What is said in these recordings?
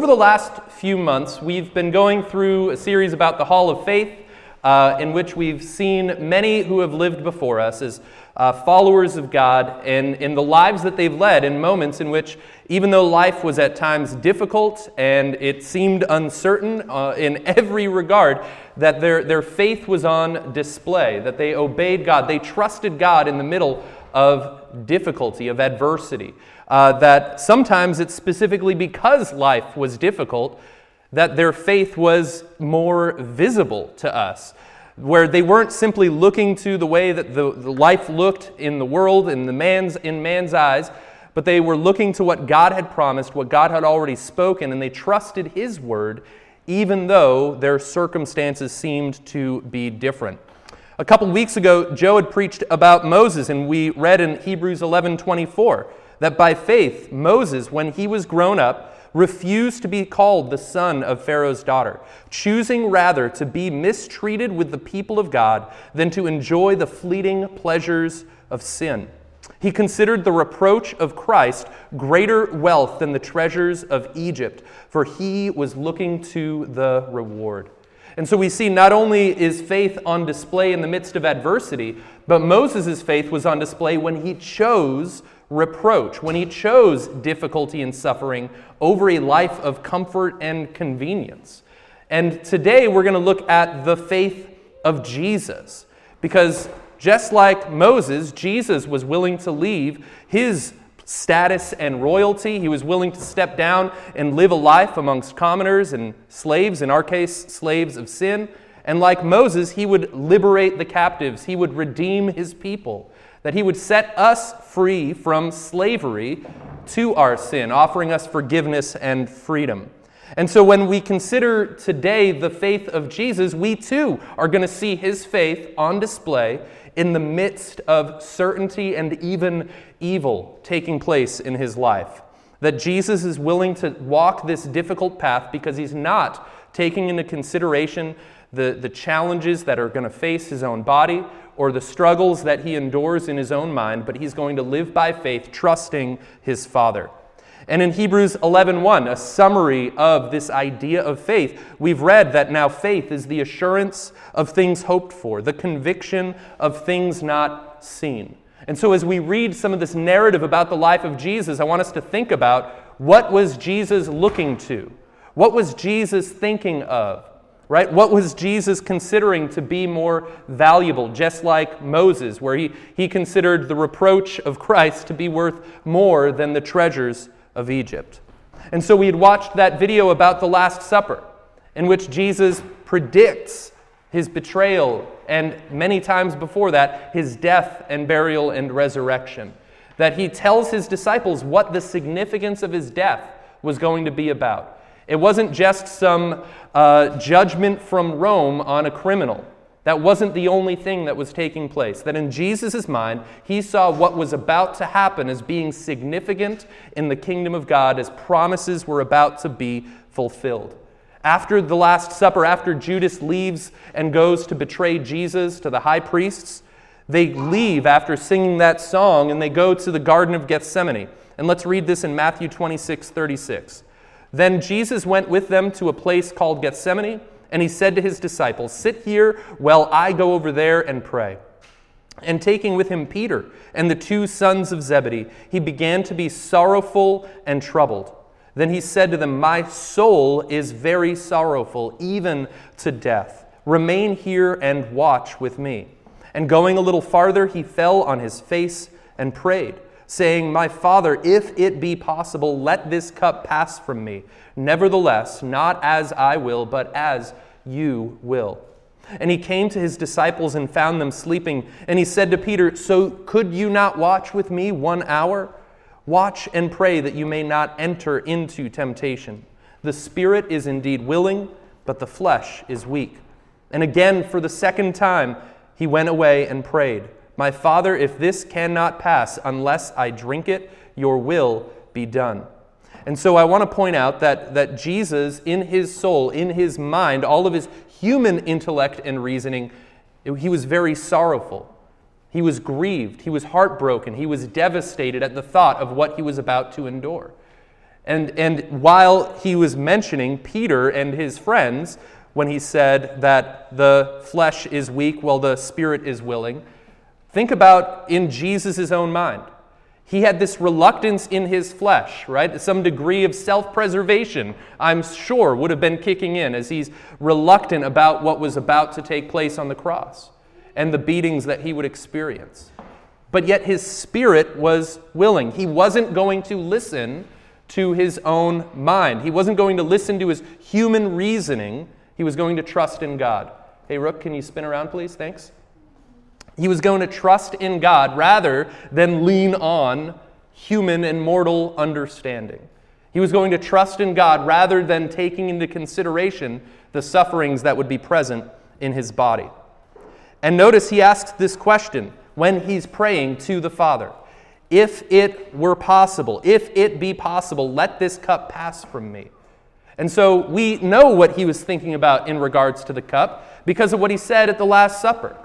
Over the last few months, we've been going through a series about the Hall of Faith, uh, in which we've seen many who have lived before us as uh, followers of God and in the lives that they've led in moments in which, even though life was at times difficult and it seemed uncertain uh, in every regard, that their, their faith was on display, that they obeyed God, they trusted God in the middle of difficulty, of adversity uh, that sometimes it's specifically because life was difficult that their faith was more visible to us, where they weren't simply looking to the way that the, the life looked in the world, in, the man's, in man's eyes, but they were looking to what God had promised, what God had already spoken, and they trusted His word, even though their circumstances seemed to be different. A couple weeks ago, Joe had preached about Moses, and we read in Hebrews 11 24 that by faith, Moses, when he was grown up, refused to be called the son of Pharaoh's daughter, choosing rather to be mistreated with the people of God than to enjoy the fleeting pleasures of sin. He considered the reproach of Christ greater wealth than the treasures of Egypt, for he was looking to the reward. And so we see not only is faith on display in the midst of adversity, but Moses' faith was on display when he chose reproach, when he chose difficulty and suffering over a life of comfort and convenience. And today we're going to look at the faith of Jesus. Because just like Moses, Jesus was willing to leave his status and royalty. He was willing to step down and live a life amongst commoners and slaves, in our case, slaves of sin. And like Moses, he would liberate the captives, he would redeem his people that he would set us free from slavery to our sin, offering us forgiveness and freedom. And so when we consider today the faith of Jesus, we too are going to see his faith on display in the midst of certainty and even evil taking place in his life. That Jesus is willing to walk this difficult path because he's not taking into consideration the, the challenges that are going to face his own body or the struggles that he endures in his own mind, but he's going to live by faith, trusting his Father. And in Hebrews 11:1, a summary of this idea of faith, we've read that now faith is the assurance of things hoped for, the conviction of things not seen. And so as we read some of this narrative about the life of Jesus, I want us to think about what was Jesus looking to? What was Jesus thinking of? Right? What was Jesus considering to be more valuable, just like Moses, where he, he considered the reproach of Christ to be worth more than the treasures of Egypt? And so we had watched that video about the Last Supper, in which Jesus predicts his betrayal and many times before that, his death and burial and resurrection. That he tells his disciples what the significance of his death was going to be about it wasn't just some uh, judgment from Rome on a criminal. That wasn't the only thing that was taking place. That in Jesus' mind, he saw what was about to happen as being significant in the kingdom of God, as promises were about to be fulfilled. After the Last Supper, after Judas leaves and goes to betray Jesus to the high priests, they leave after singing that song and they go to the Garden of Gethsemane. And let's read this in Matthew 26 36. Then Jesus went with them to a place called Gethsemane, and he said to his disciples, Sit here while I go over there and pray. And taking with him Peter and the two sons of Zebedee, he began to be sorrowful and troubled. Then he said to them, My soul is very sorrowful, even to death. Remain here and watch with me. And going a little farther, he fell on his face and prayed saying, My Father, if it be possible, let this cup pass from me. Nevertheless, not as I will, but as you will. And he came to his disciples and found them sleeping. And he said to Peter, So could you not watch with me one hour? Watch and pray that you may not enter into temptation. The spirit is indeed willing, but the flesh is weak. And again, for the second time, he went away and prayed. My Father, if this cannot pass unless I drink it, your will be done. And so I want to point out that, that Jesus, in his soul, in his mind, all of his human intellect and reasoning, he was very sorrowful. He was grieved. He was heartbroken. He was devastated at the thought of what he was about to endure. And, and while he was mentioning Peter and his friends, when he said that the flesh is weak while the spirit is willing, think about in Jesus' own mind. He had this reluctance in his flesh, right? Some degree of self preservation, I'm sure, would have been kicking in as he's reluctant about what was about to take place on the cross and the beatings that he would experience. But yet his spirit was willing. He wasn't going to listen to his own mind, he wasn't going to listen to his human reasoning. He was going to trust in God. Hey, Rook, can you spin around, please? Thanks. He was going to trust in God rather than lean on human and mortal understanding. He was going to trust in God rather than taking into consideration the sufferings that would be present in his body. And notice he asks this question when he's praying to the Father If it were possible, if it be possible, let this cup pass from me. And so we know what he was thinking about in regards to the cup because of what he said at the Last Supper.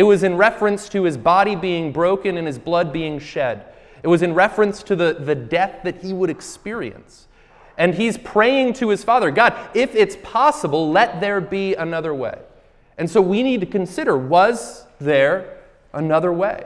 It was in reference to his body being broken and his blood being shed. It was in reference to the, the death that he would experience. And he's praying to his Father God, if it's possible, let there be another way. And so we need to consider was there another way?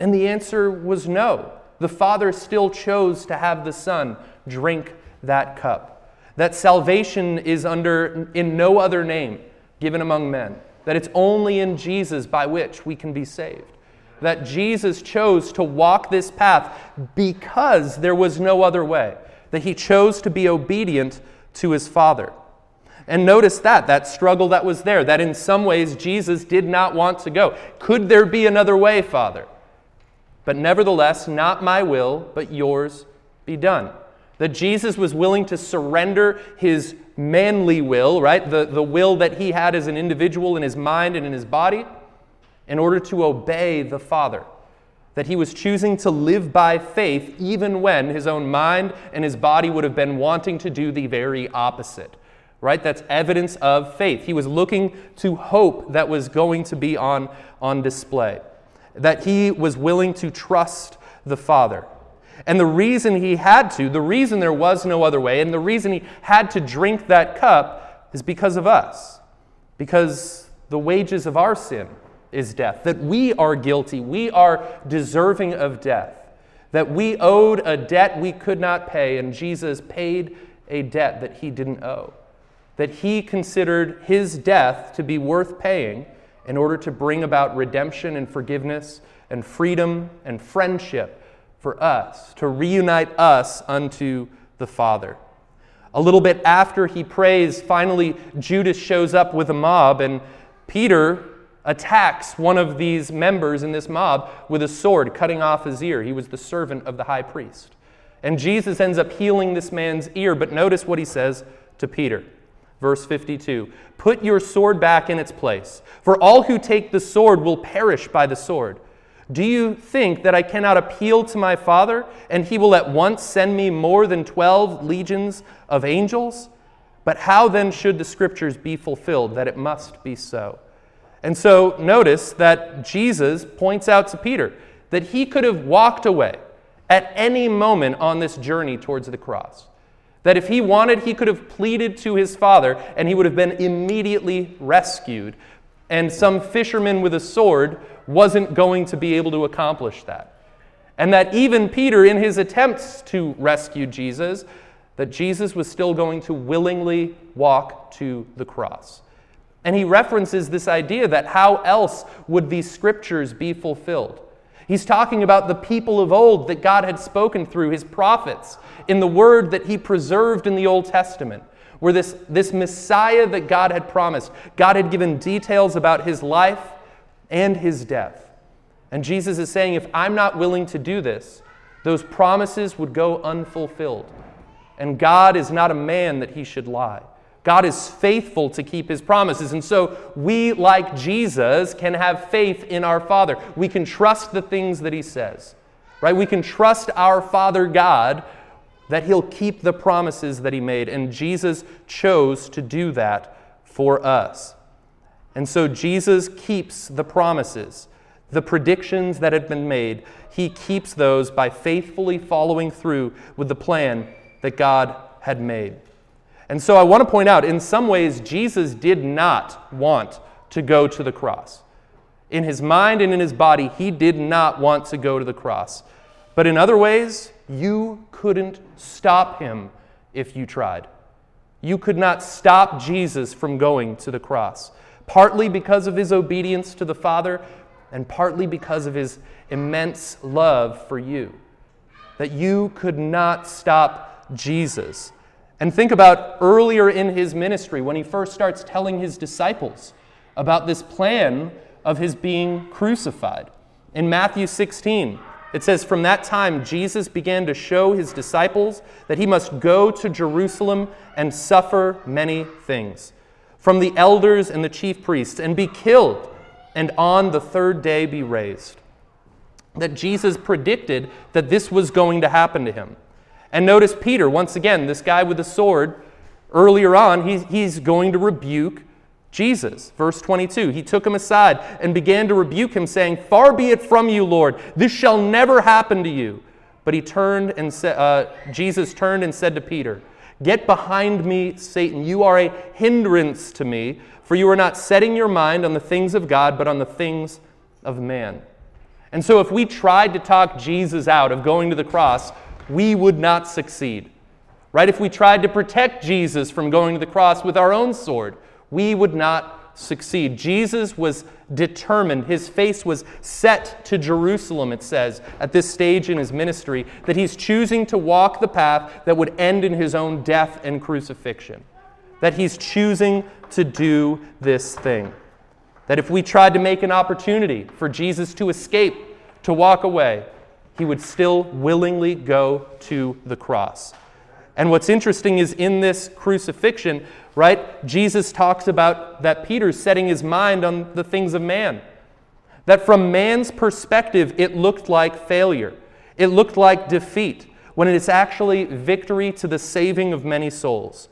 And the answer was no. The Father still chose to have the Son drink that cup. That salvation is under in no other name given among men that it's only in Jesus by which we can be saved. That Jesus chose to walk this path because there was no other way, that he chose to be obedient to his Father. And notice that, that struggle that was there, that in some ways Jesus did not want to go. Could there be another way, Father? But nevertheless, not my will, but yours be done. That Jesus was willing to surrender his manly will, right? The, the will that he had as an individual in his mind and in his body, in order to obey the Father. That he was choosing to live by faith even when his own mind and his body would have been wanting to do the very opposite. Right? That's evidence of faith. He was looking to hope that was going to be on, on display. That he was willing to trust the Father. And the reason he had to, the reason there was no other way, and the reason he had to drink that cup is because of us. Because the wages of our sin is death. That we are guilty. We are deserving of death. That we owed a debt we could not pay, and Jesus paid a debt that he didn't owe. That he considered his death to be worth paying in order to bring about redemption and forgiveness and freedom and friendship for us, to reunite us unto the Father. A little bit after he prays, finally, Judas shows up with a mob, and Peter attacks one of these members in this mob with a sword, cutting off his ear. He was the servant of the high priest. And Jesus ends up healing this man's ear, but notice what he says to Peter. Verse 52 Put your sword back in its place, for all who take the sword will perish by the sword. Do you think that I cannot appeal to my Father, and he will at once send me more than 12 legions of angels? But how then should the scriptures be fulfilled that it must be so? And so notice that Jesus points out to Peter that he could have walked away at any moment on this journey towards the cross. That if he wanted, he could have pleaded to his father and he would have been immediately rescued. And some fisherman with a sword wasn't going to be able to accomplish that. And that even Peter, in his attempts to rescue Jesus, that Jesus was still going to willingly walk to the cross. And he references this idea that how else would these scriptures be fulfilled? He's talking about the people of old that God had spoken through, his prophets, in the word that he preserved in the Old Testament, where this, this Messiah that God had promised, God had given details about his life and his death. And Jesus is saying, if I'm not willing to do this, those promises would go unfulfilled. And God is not a man that he should lie. God is faithful to keep his promises. And so we, like Jesus, can have faith in our Father. We can trust the things that he says, right? We can trust our Father God that he'll keep the promises that he made. And Jesus chose to do that for us. And so Jesus keeps the promises, the predictions that had been made. He keeps those by faithfully following through with the plan that God had made. And so I want to point out in some ways, Jesus did not want to go to the cross. In his mind and in his body, he did not want to go to the cross. But in other ways, you couldn't stop him if you tried. You could not stop Jesus from going to the cross, partly because of his obedience to the Father, and partly because of his immense love for you. That you could not stop Jesus. And think about earlier in his ministry when he first starts telling his disciples about this plan of his being crucified. In Matthew 16, it says, From that time, Jesus began to show his disciples that he must go to Jerusalem and suffer many things from the elders and the chief priests and be killed, and on the third day be raised. That Jesus predicted that this was going to happen to him. And notice Peter, once again, this guy with the sword, earlier on, he, he's going to rebuke Jesus. Verse 22 He took him aside and began to rebuke him, saying, Far be it from you, Lord, this shall never happen to you. But he turned and sa- uh, Jesus turned and said to Peter, Get behind me, Satan. You are a hindrance to me, for you are not setting your mind on the things of God, but on the things of man. And so, if we tried to talk Jesus out of going to the cross, we would not succeed. Right? If we tried to protect Jesus from going to the cross with our own sword, we would not succeed. Jesus was determined, his face was set to Jerusalem, it says, at this stage in his ministry, that he's choosing to walk the path that would end in his own death and crucifixion. That he's choosing to do this thing. That if we tried to make an opportunity for Jesus to escape, to walk away, he would still willingly go to the cross. And what's interesting is in this crucifixion, right, Jesus talks about that Peter's setting his mind on the things of man. That from man's perspective, it looked like failure, it looked like defeat, when it is actually victory to the saving of many souls.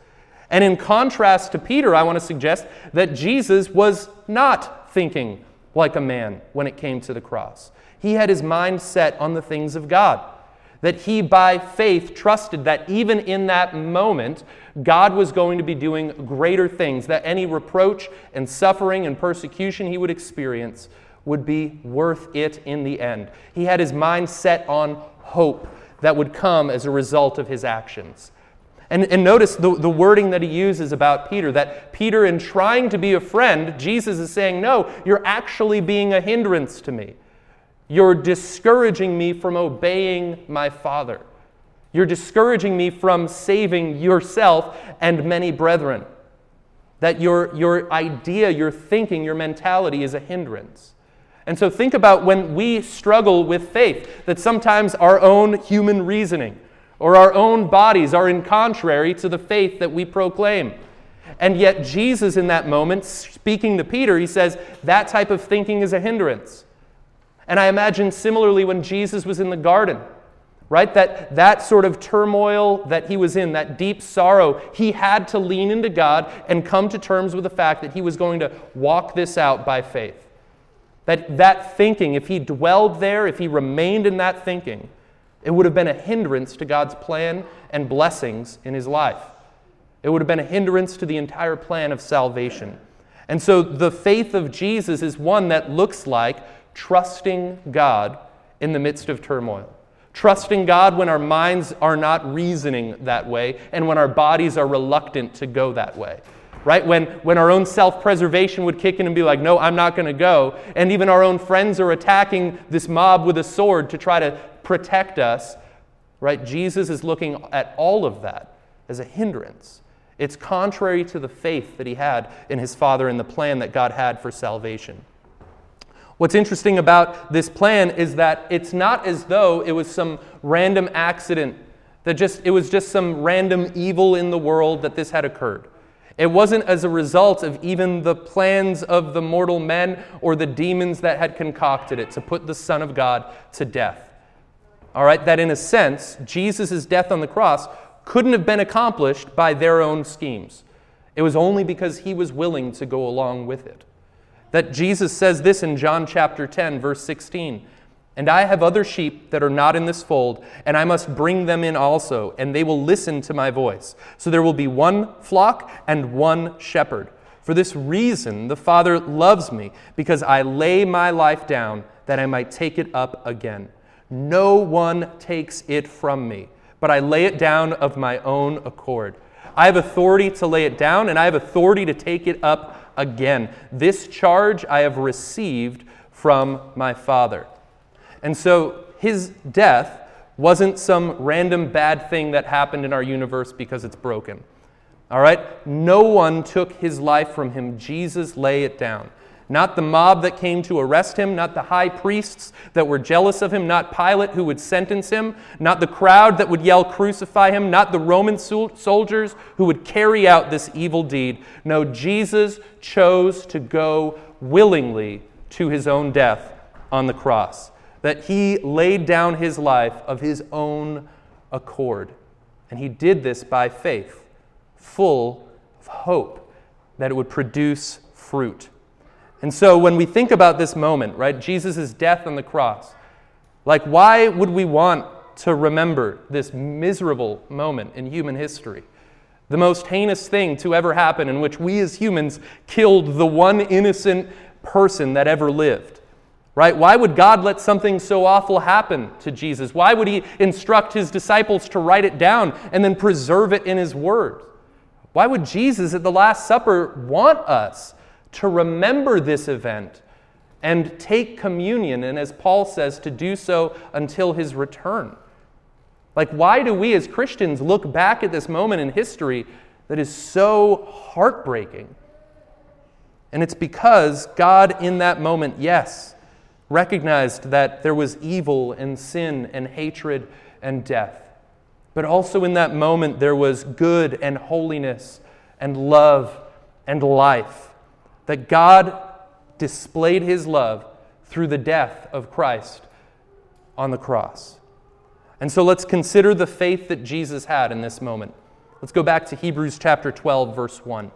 And in contrast to Peter, I want to suggest that Jesus was not thinking like a man when it came to the cross. He had his mind set on the things of God that he by faith trusted that even in that moment, God was going to be doing greater things, that any reproach and suffering and persecution he would experience would be worth it in the end. He had his mind set on hope that would come as a result of his actions. And, and notice the, the wording that he uses about Peter that Peter, in trying to be a friend, Jesus is saying, No, you're actually being a hindrance to me. You're discouraging me from obeying my Father. You're discouraging me from saving yourself and many brethren. That your, your idea, your thinking, your mentality is a hindrance. And so think about when we struggle with faith, that sometimes our own human reasoning or our own bodies are in contrary to the faith that we proclaim. And yet, Jesus, in that moment, speaking to Peter, he says, that type of thinking is a hindrance. And I imagine similarly when Jesus was in the garden, right? That, that sort of turmoil that he was in, that deep sorrow, he had to lean into God and come to terms with the fact that he was going to walk this out by faith. That, that thinking, if he dwelled there, if he remained in that thinking, it would have been a hindrance to God's plan and blessings in his life. It would have been a hindrance to the entire plan of salvation. And so the faith of Jesus is one that looks like trusting God in the midst of turmoil. Trusting God when our minds are not reasoning that way and when our bodies are reluctant to go that way. Right? When, when our own self preservation would kick in and be like, no, I'm not going to go. And even our own friends are attacking this mob with a sword to try to protect us. Right? Jesus is looking at all of that as a hindrance. It's contrary to the faith that he had in his Father and the plan that God had for salvation. What's interesting about this plan is that it's not as though it was some random accident, that just it was just some random evil in the world that this had occurred. It wasn't as a result of even the plans of the mortal men or the demons that had concocted it to put the Son of God to death. All right, that in a sense, Jesus' death on the cross couldn't have been accomplished by their own schemes. It was only because he was willing to go along with it. That Jesus says this in John chapter 10, verse 16. And I have other sheep that are not in this fold, and I must bring them in also, and they will listen to my voice. So there will be one flock and one shepherd. For this reason, the Father loves me, because I lay my life down that I might take it up again. No one takes it from me, but I lay it down of my own accord. I have authority to lay it down, and I have authority to take it up again. This charge I have received from my Father. And so his death wasn't some random bad thing that happened in our universe because it's broken. All right? No one took his life from him. Jesus lay it down. Not the mob that came to arrest him, not the high priests that were jealous of him, not Pilate who would sentence him, not the crowd that would yell, Crucify him, not the Roman soldiers who would carry out this evil deed. No, Jesus chose to go willingly to his own death on the cross that he laid down his life of his own accord. And he did this by faith, full of hope that it would produce fruit. And so when we think about this moment, right, Jesus' death on the cross, like why would we want to remember this miserable moment in human history? The most heinous thing to ever happen, in which we as humans killed the one innocent person that ever lived right? Why would God let something so awful happen to Jesus? Why would he instruct his disciples to write it down and then preserve it in his word? Why would Jesus at the Last Supper want us to remember this event and take communion, and as Paul says, to do so until his return? Like, why do we as Christians look back at this moment in history that is so heartbreaking? And it's because God, in that moment, yes, recognized that there was evil and sin and hatred and death. But also in that moment, there was good and holiness and love and life. That God displayed his love through the death of Christ on the cross. And so let's consider the faith that Jesus had in this moment. Let's go back to Hebrews chapter 12, verse 1.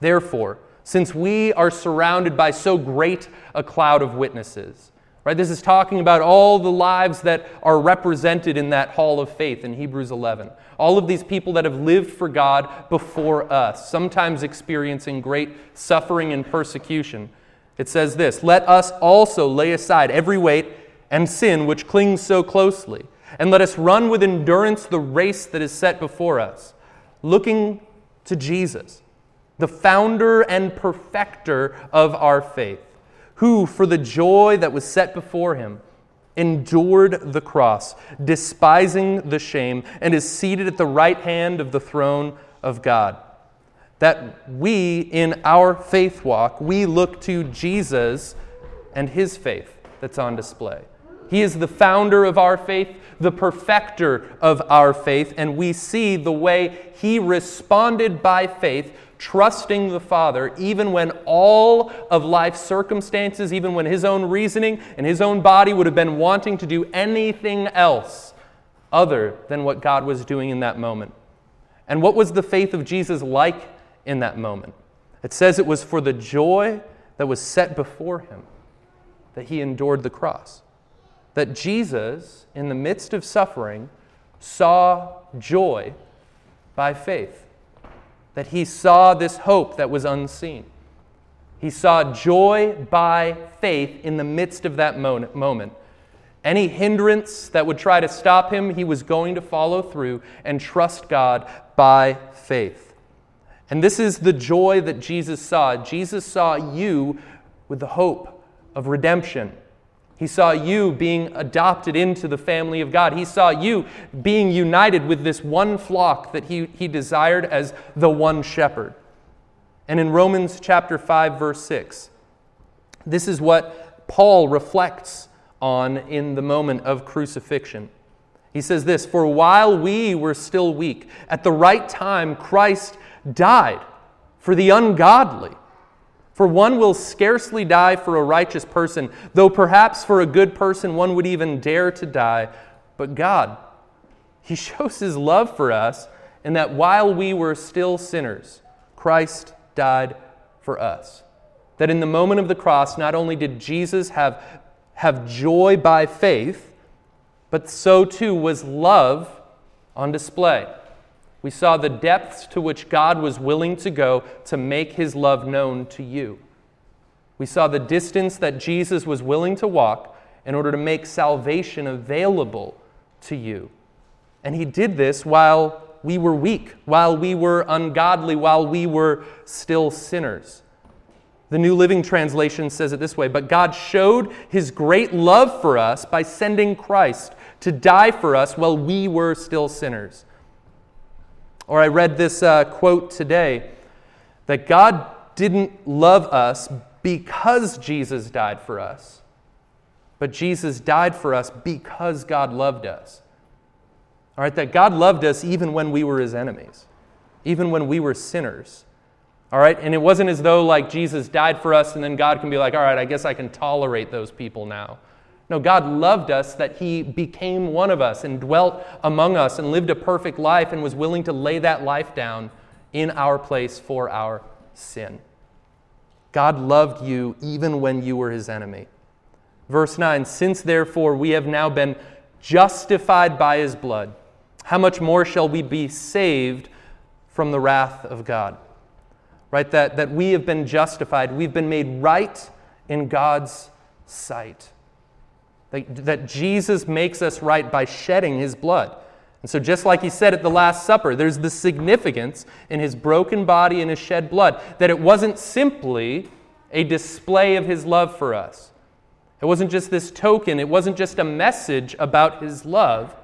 Therefore, since we are surrounded by so great a cloud of witnesses. Right? This is talking about all the lives that are represented in that hall of faith in Hebrews 11. All of these people that have lived for God before us, sometimes experiencing great suffering and persecution. It says this Let us also lay aside every weight and sin which clings so closely, and let us run with endurance the race that is set before us, looking to Jesus the founder and perfecter of our faith, who, for the joy that was set before him, endured the cross, despising the shame, and is seated at the right hand of the throne of God. That we, in our faith walk, we look to Jesus and his faith that's on display. He is the founder of our faith, the perfecter of our faith, and we see the way he responded by faith trusting the Father, even when all of life's circumstances, even when his own reasoning and his own body would have been wanting to do anything else other than what God was doing in that moment. And what was the faith of Jesus like in that moment? It says it was for the joy that was set before him that he endured the cross. That Jesus, in the midst of suffering, saw joy by faith that he saw this hope that was unseen. He saw joy by faith in the midst of that moment. Any hindrance that would try to stop him, he was going to follow through and trust God by faith. And this is the joy that Jesus saw. Jesus saw you with the hope of redemption he saw you being adopted into the family of God. He saw you being united with this one flock that he, he desired as the one shepherd. And in Romans chapter 5, verse 6, this is what Paul reflects on in the moment of crucifixion. He says this For while we were still weak, at the right time Christ died for the ungodly. For one will scarcely die for a righteous person, though perhaps for a good person one would even dare to die. But God, He shows His love for us in that while we were still sinners, Christ died for us. That in the moment of the cross, not only did Jesus have, have joy by faith, but so too was love on display. We saw the depths to which God was willing to go to make his love known to you. We saw the distance that Jesus was willing to walk in order to make salvation available to you. And he did this while we were weak, while we were ungodly, while we were still sinners. The New Living Translation says it this way But God showed his great love for us by sending Christ to die for us while we were still sinners. Or I read this uh, quote today that God didn't love us because Jesus died for us, but Jesus died for us because God loved us. All right, that God loved us even when we were his enemies, even when we were sinners. All right, and it wasn't as though like Jesus died for us and then God can be like, all right, I guess I can tolerate those people now. No, God loved us that He became one of us and dwelt among us and lived a perfect life and was willing to lay that life down in our place for our sin. God loved you even when you were His enemy. Verse 9 Since therefore we have now been justified by His blood, how much more shall we be saved from the wrath of God? Right? That, that we have been justified, we've been made right in God's sight. That, that Jesus makes us right by shedding his blood. And so, just like he said at the Last Supper, there's the significance in his broken body and his shed blood that it wasn't simply a display of his love for us. It wasn't just this token, it wasn't just a message about his love,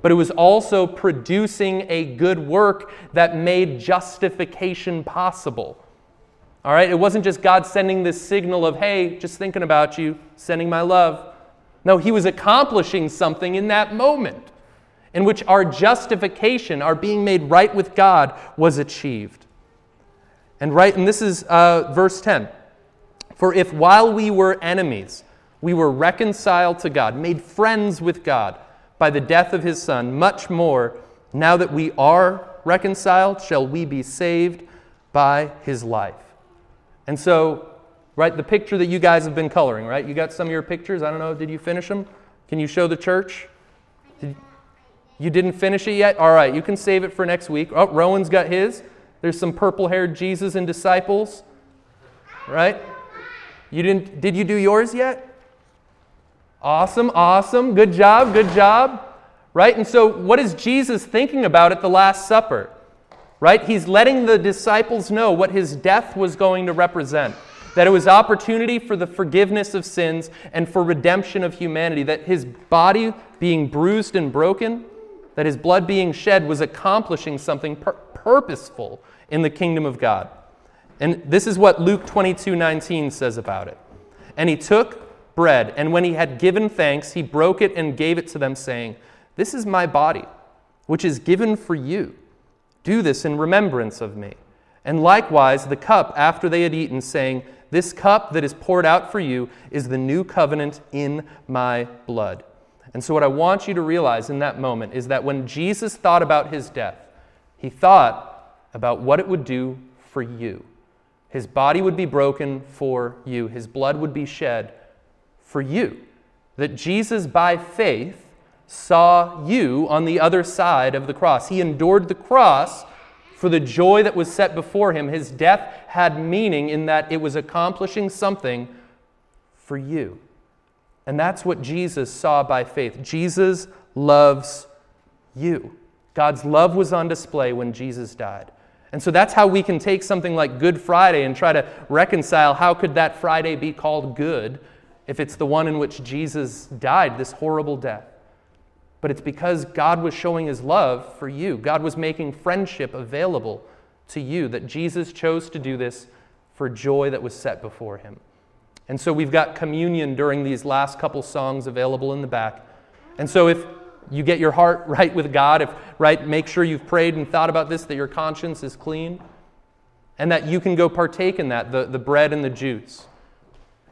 but it was also producing a good work that made justification possible. All right? It wasn't just God sending this signal of, hey, just thinking about you, sending my love. No, he was accomplishing something in that moment in which our justification, our being made right with God, was achieved. And right, and this is uh, verse 10. For if while we were enemies, we were reconciled to God, made friends with God by the death of his Son, much more, now that we are reconciled, shall we be saved by his life. And so, right? The picture that you guys have been coloring, right? You got some of your pictures. I don't know. Did you finish them? Can you show the church? Did, you didn't finish it yet? All right, you can save it for next week. Oh, Rowan's got his. There's some purple haired Jesus and disciples, right? You didn't, did you do yours yet? Awesome, awesome. Good job, good job. Right? And so, what is Jesus thinking about at the Last Supper? Right? He's letting the disciples know what his death was going to represent that it was opportunity for the forgiveness of sins and for redemption of humanity, that his body being bruised and broken, that his blood being shed was accomplishing something pur- purposeful in the kingdom of God. And this is what Luke 22 19 says about it. And he took bread, and when he had given thanks, he broke it and gave it to them, saying, This is my body, which is given for you. Do this in remembrance of me. And likewise, the cup after they had eaten, saying, this cup that is poured out for you is the new covenant in my blood. And so, what I want you to realize in that moment is that when Jesus thought about his death, he thought about what it would do for you. His body would be broken for you, his blood would be shed for you. That Jesus, by faith, saw you on the other side of the cross. He endured the cross for the joy that was set before him, his death had meaning in that it was accomplishing something for you. And that's what Jesus saw by faith. Jesus loves you. God's love was on display when Jesus died. And so that's how we can take something like Good Friday and try to reconcile how could that Friday be called good if it's the one in which Jesus died, this horrible death but it's because God was showing his love for you. God was making friendship available to you, that Jesus chose to do this for joy that was set before him. And so we've got communion during these last couple songs available in the back. And so if you get your heart right with God, if right, make sure you've prayed and thought about this, that your conscience is clean, and that you can go partake in that, the, the bread and the juice.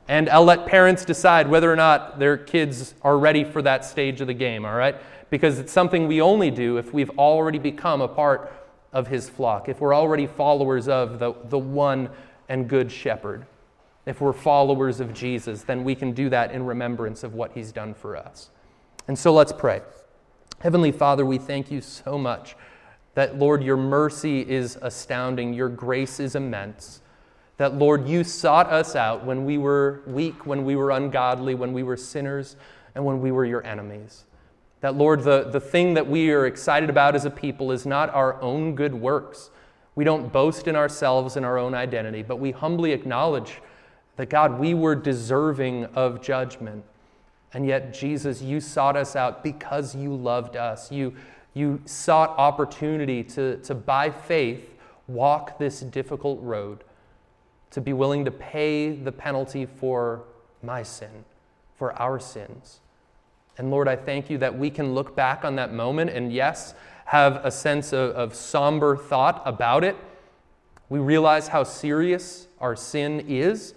And I'll let parents decide whether or not their kids are ready for that stage of the game, all right? Because it's something we only do if we've already become a part of his flock, if we're already followers of the, the one and good shepherd. if we're followers of Jesus, then we can do that in remembrance of what he's done for us. And so let's pray. Heavenly Father, we thank you so much that, Lord, your mercy is astounding, your grace is immense. That, Lord, you sought us out when we were weak, when we were ungodly, when we were sinners, and when we were your enemies. That, Lord, the, the thing that we are excited about as a people is not our own good works. We don't boast in ourselves and our own identity, but we humbly acknowledge that God, we were deserving of judgment. And yet, Jesus, you sought us out because you loved us. You, you sought opportunity to, to, by faith, walk this difficult road, to be willing to pay the penalty for my sin, for our sins. And Lord, I thank you that we can look back on that moment and, yes, have a sense of, of somber thought about it. We realize how serious our sin is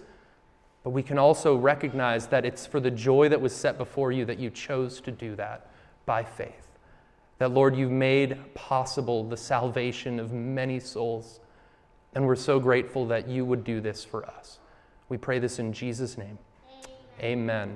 but we can also recognize that it's for the joy that was set before you that you chose to do that by faith. That, Lord, you've made possible the salvation of many souls. And we're so grateful that you would do this for us. We pray this in Jesus' name. Amen. Amen.